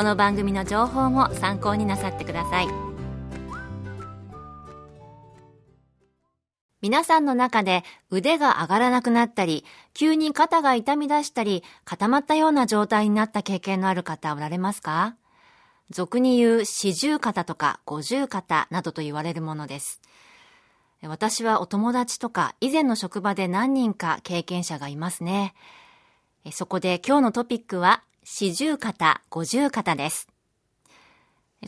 この番組の情報も参考になさってください皆さんの中で腕が上がらなくなったり、急に肩が痛み出したり、固まったような状態になった経験のある方おられますか？俗に言う四十肩とか五十肩などと言われるものです。私はお友達とか以前の職場で何人か経験者がいますね。そこで今日のトピックは四十肩、五十肩です。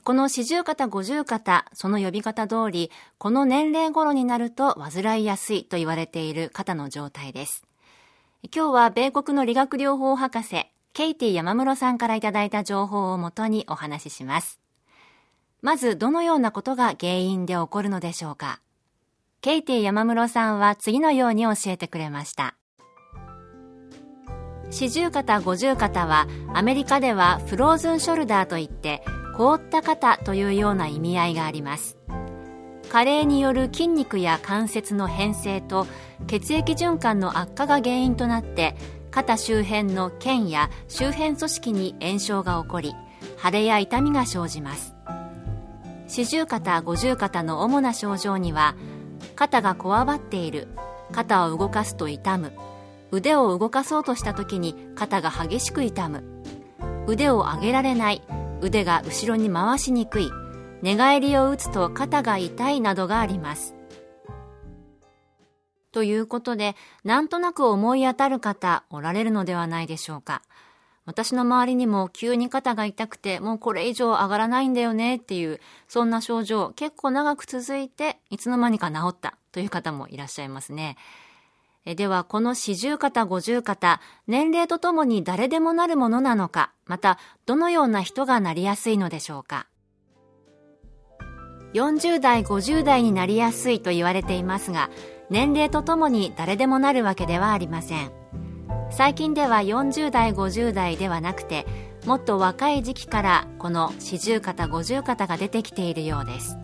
この四十肩、五十肩、その呼び方通り、この年齢頃になると患いやすいと言われている肩の状態です。今日は米国の理学療法博士、ケイティ山室さんからいただいた情報をもとにお話しします。まず、どのようなことが原因で起こるのでしょうかケイティ山室さんは次のように教えてくれました。四十肩五十肩はアメリカではフローズンショルダーといって凍った肩というような意味合いがあります。加齢による筋肉や関節の変性と血液循環の悪化が原因となって肩周辺の腱や周辺組織に炎症が起こり腫れや痛みが生じます。四十肩五十肩の主な症状には肩がこわばっている肩を動かすと痛む腕を動かそうとした時に肩が激しく痛む。腕を上げられない。腕が後ろに回しにくい。寝返りを打つと肩が痛いなどがあります。ということでなんとなく思い当たる方おられるのではないでしょうか。私の周りにも急に肩が痛くてもうこれ以上上がらないんだよねっていうそんな症状結構長く続いていつの間にか治ったという方もいらっしゃいますね。では、この四十肩、五十肩、年齢とともに誰でもなるものなのか、また、どのような人がなりやすいのでしょうか。40代、50代になりやすいと言われていますが、年齢とともに誰でもなるわけではありません。最近では40代、50代ではなくて、もっと若い時期からこの四十肩、五十肩が出てきているようです。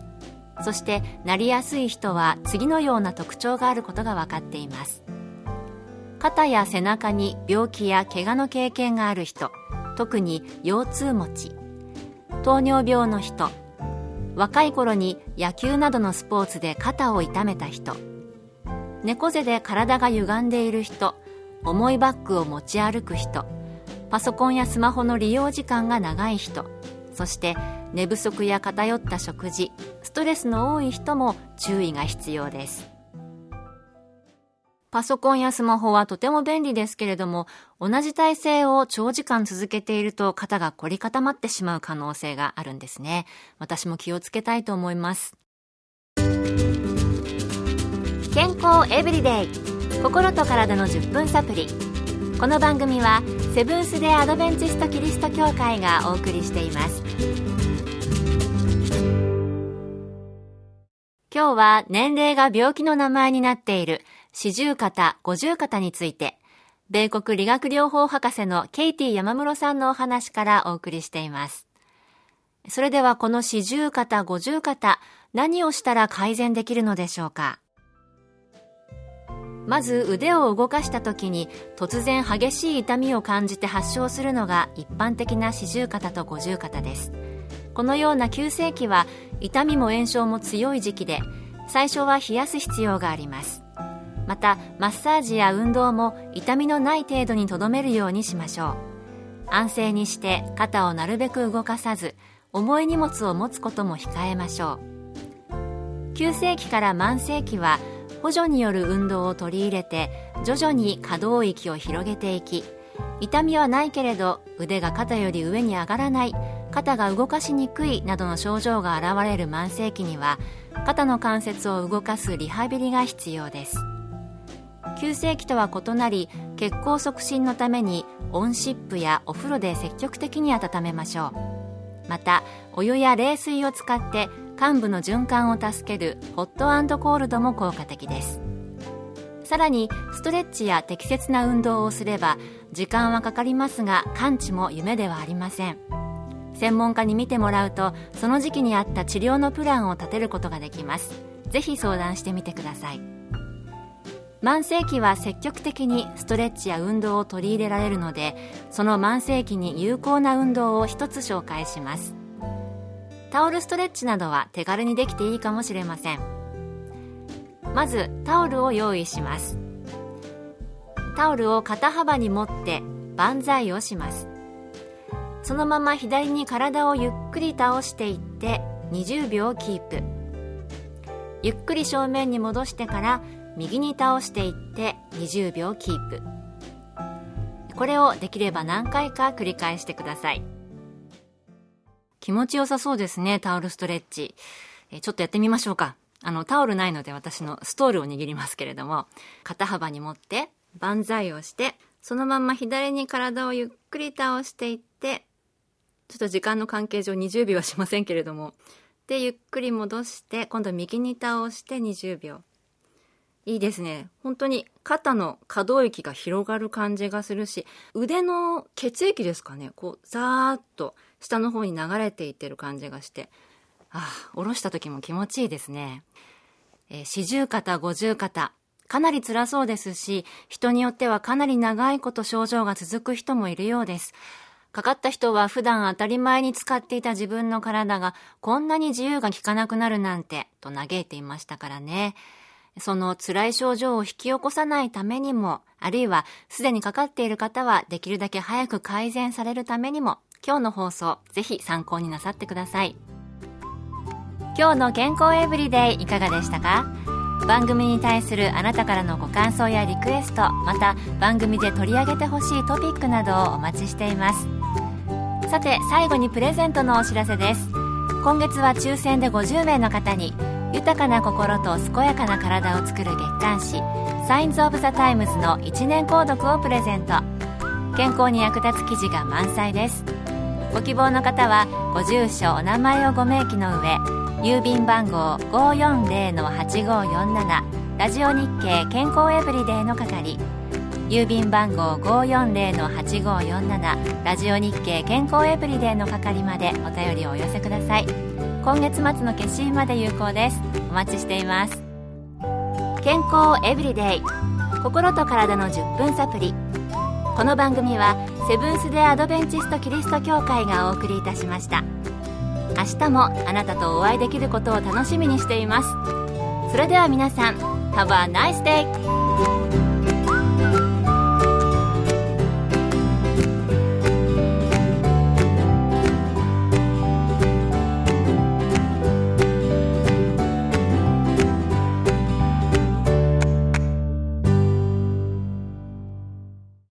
そしてなりやすい人は次のような特徴があることが分かっています肩や背中に病気や怪我の経験がある人特に腰痛持ち。糖尿病の人若い頃に野球などのスポーツで肩を痛めた人。猫背で体が歪んでいる人重いバッグを持ち歩く人。パソコンやスマホの利用時間が長い人。そして寝不足や偏った食事ストレスの多い人も注意が必要です。パソコンやスマホはとても便利ですけれども、同じ体勢を長時間続けていると肩が凝り固まってしまう可能性があるんですね。私も気をつけたいと思います。健康エブリデイ心と体の10分サプリこの番組はセブンス・デ・アドベンチスト・キリスト教会がお送りしています今日は年齢が病気の名前になっている四十肩、五十肩について米国理学療法博士のケイティ山室さんのお話からお送りしています。それではこの四十肩、五十肩何をしたら改善できるのでしょうか？まず腕を動かした時に突然激しい痛みを感じて発症するのが一般的な四十肩と五十肩です。このような急性期は痛みも炎症も強い時期で最初は冷やす必要があります。またマッサージや運動も痛みのない程度にとどめるようにしましょう。安静にして肩をなるべく動かさず重い荷物を持つことも控えましょう。急性期から慢性期は補助による運動を取り入れて徐々に可動域を広げていき痛みはないけれど腕が肩より上に上がらない肩が動かしにくいなどの症状が現れる慢性期には肩の関節を動かすリハビリが必要です。急性期とは異なり血行促進のために温湿布やお風呂で積極的に温めましょう。またお湯や冷水を使って患部の循環を助けるホットコールドも効果的です。さらにストレッチや適切な運動をすれば時間はかかりますが完治も夢ではありません。専門家に見てもらうとその時期に合った治療のプランを立てることができます。ぜひ相談してみてください。慢性期は積極的にストレッチや運動を取り入れられるのでその慢性期に有効な運動を一つ紹介します。タオルストレッチなどは手軽にできていいかもしれません。まずタオルを用意します。タオルを肩幅に持って万歳をします。そのまま左に体をゆっくり倒していって20秒キープ。ゆっくり正面に戻してから右に倒していって20秒キープ。これをできれば何回か繰り返してください。気持ちよさそうですねタオルストレッチ。ちょっとやってみましょうか。あのタオルないので私のストールを握りますけれども。肩幅に持って万歳をして、そのまま左に体をゆっくり倒していって、ちょっと時間の関係上20秒はしませんけれども、で、ゆっくり戻して、今度右に倒して20秒。いいですね。本当に肩の可動域が広がる感じがするし、腕の血液ですかね、こう、ザーッと下の方に流れていってる感じがして、ああ、下ろした時も気持ちいいですね。えー、四十肩、五十肩、かなり辛そうですし、人によってはかなり長いこと症状が続く人もいるようです。かかった人は普段当たり前に使っていた自分の体がこんなに自由が利かなくなるなんて、と嘆いていましたからね。その辛い症状を引き起こさないためにも、あるいはすでにかかっている方はできるだけ早く改善されるためにも、今日の放送、ぜひ参考になさってください。今日の健康エブリデイいかがでしたか？番組に対するあなたからのご感想やリクエストまた番組で取り上げてほしいトピックなどをお待ちしています。さて最後にプレゼントのお知らせです。今月は抽選で50名の方に豊かな心と健やかな体を作る月刊誌サインズ・オブ・ザ・タイムズの1年購読をプレゼント。健康に役立つ記事が満載です。ご希望の方はご住所お名前をご明記の上郵便番号540-8547ラジオ日経健康エブリデイの係。郵便番号540-8547ラジオ日経健康エブリデイの係までお便りをお寄せください。今月末の決心まで有効です。お待ちしています。健康エブリデイ。心と体の10分サプリ。この番組はセブンス・デ・アドベンチスト・キリスト教会がお送りいたしました。明日もあなたとお会いできることを楽しみにしています。それでは皆さん Have a nice day!